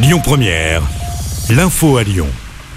Lyon Première, l'info à Lyon.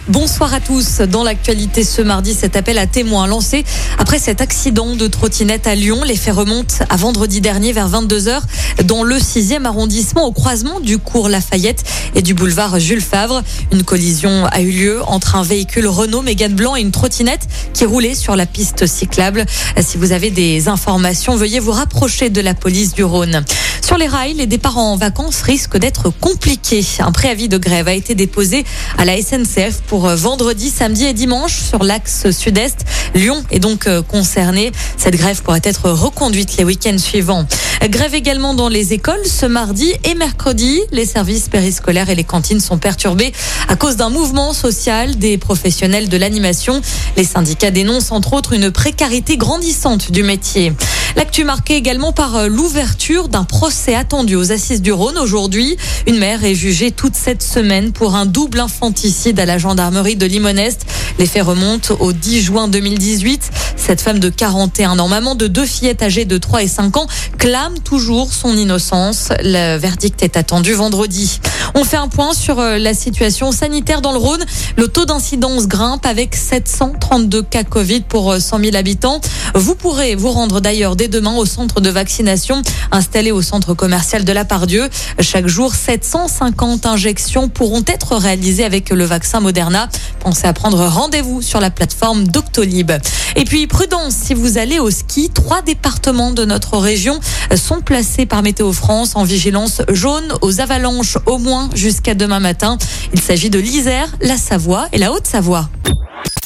Bonsoir à tous. Dans l'actualité ce mardi, cet appel à témoins lancé après cet accident de trottinette à Lyon. Les faits remontent à vendredi dernier vers 22h dans le 6e arrondissement au croisement du cours Lafayette et du boulevard Jules Favre. Une collision a eu lieu entre un véhicule Renault Mégane blanc et une trottinette qui roulait sur la piste cyclable. Si vous avez des informations, veuillez vous rapprocher de la police du Rhône. Sur les rails, les départs en vacances risquent d'être compliqués. Un préavis de grève a été déposé à la SNCF pour vendredi, samedi et dimanche sur l'axe sud-est. Lyon est donc euh, concerné. Cette grève pourrait être reconduite les week-ends suivants. Grève également dans les écoles ce mardi et mercredi. Les services périscolaires et les cantines sont perturbés à cause d'un mouvement social des professionnels de l'animation. Les syndicats dénoncent entre autres une précarité grandissante du métier. L'actu marquée également par euh, l'ouverture d'un procès attendu aux assises du Rhône aujourd'hui. Une mère est jugée toute cette semaine pour un double infanticide à la gendarmerie de Limonest. Les faits remontent au 10 juin 2018. Cette femme de 41 ans, maman de deux fillettes âgées de 3 et 5 ans, clame toujours son innocence. Le verdict est attendu vendredi. On fait un point sur euh, la situation sanitaire dans le Rhône. Le taux d'incidence grimpe avec 732 cas Covid pour 100 euh, 000 habitants. Vous pourrez vous rendre d'ailleurs dès demain au centre de vaccination installé au centre commercial de la Pardieu. Chaque jour, 750 injections pourront être réalisées avec le vaccin Moderna. Pensez à prendre rendez-vous sur la plateforme Doctolib. Et puis, prudence, si vous allez au ski, trois départements de notre région sont placés par Météo France en vigilance jaune aux avalanches au moins jusqu'à demain matin. Il s'agit de l'Isère, la Savoie et la Haute-Savoie.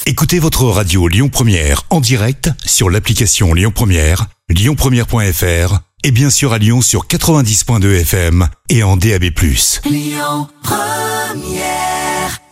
Écoutez votre radio Lyon Première en direct sur l'application Lyon Première, lyonpremière.fr et bien sûr à Lyon sur 90.2 FM et en DAB+. Lyon Première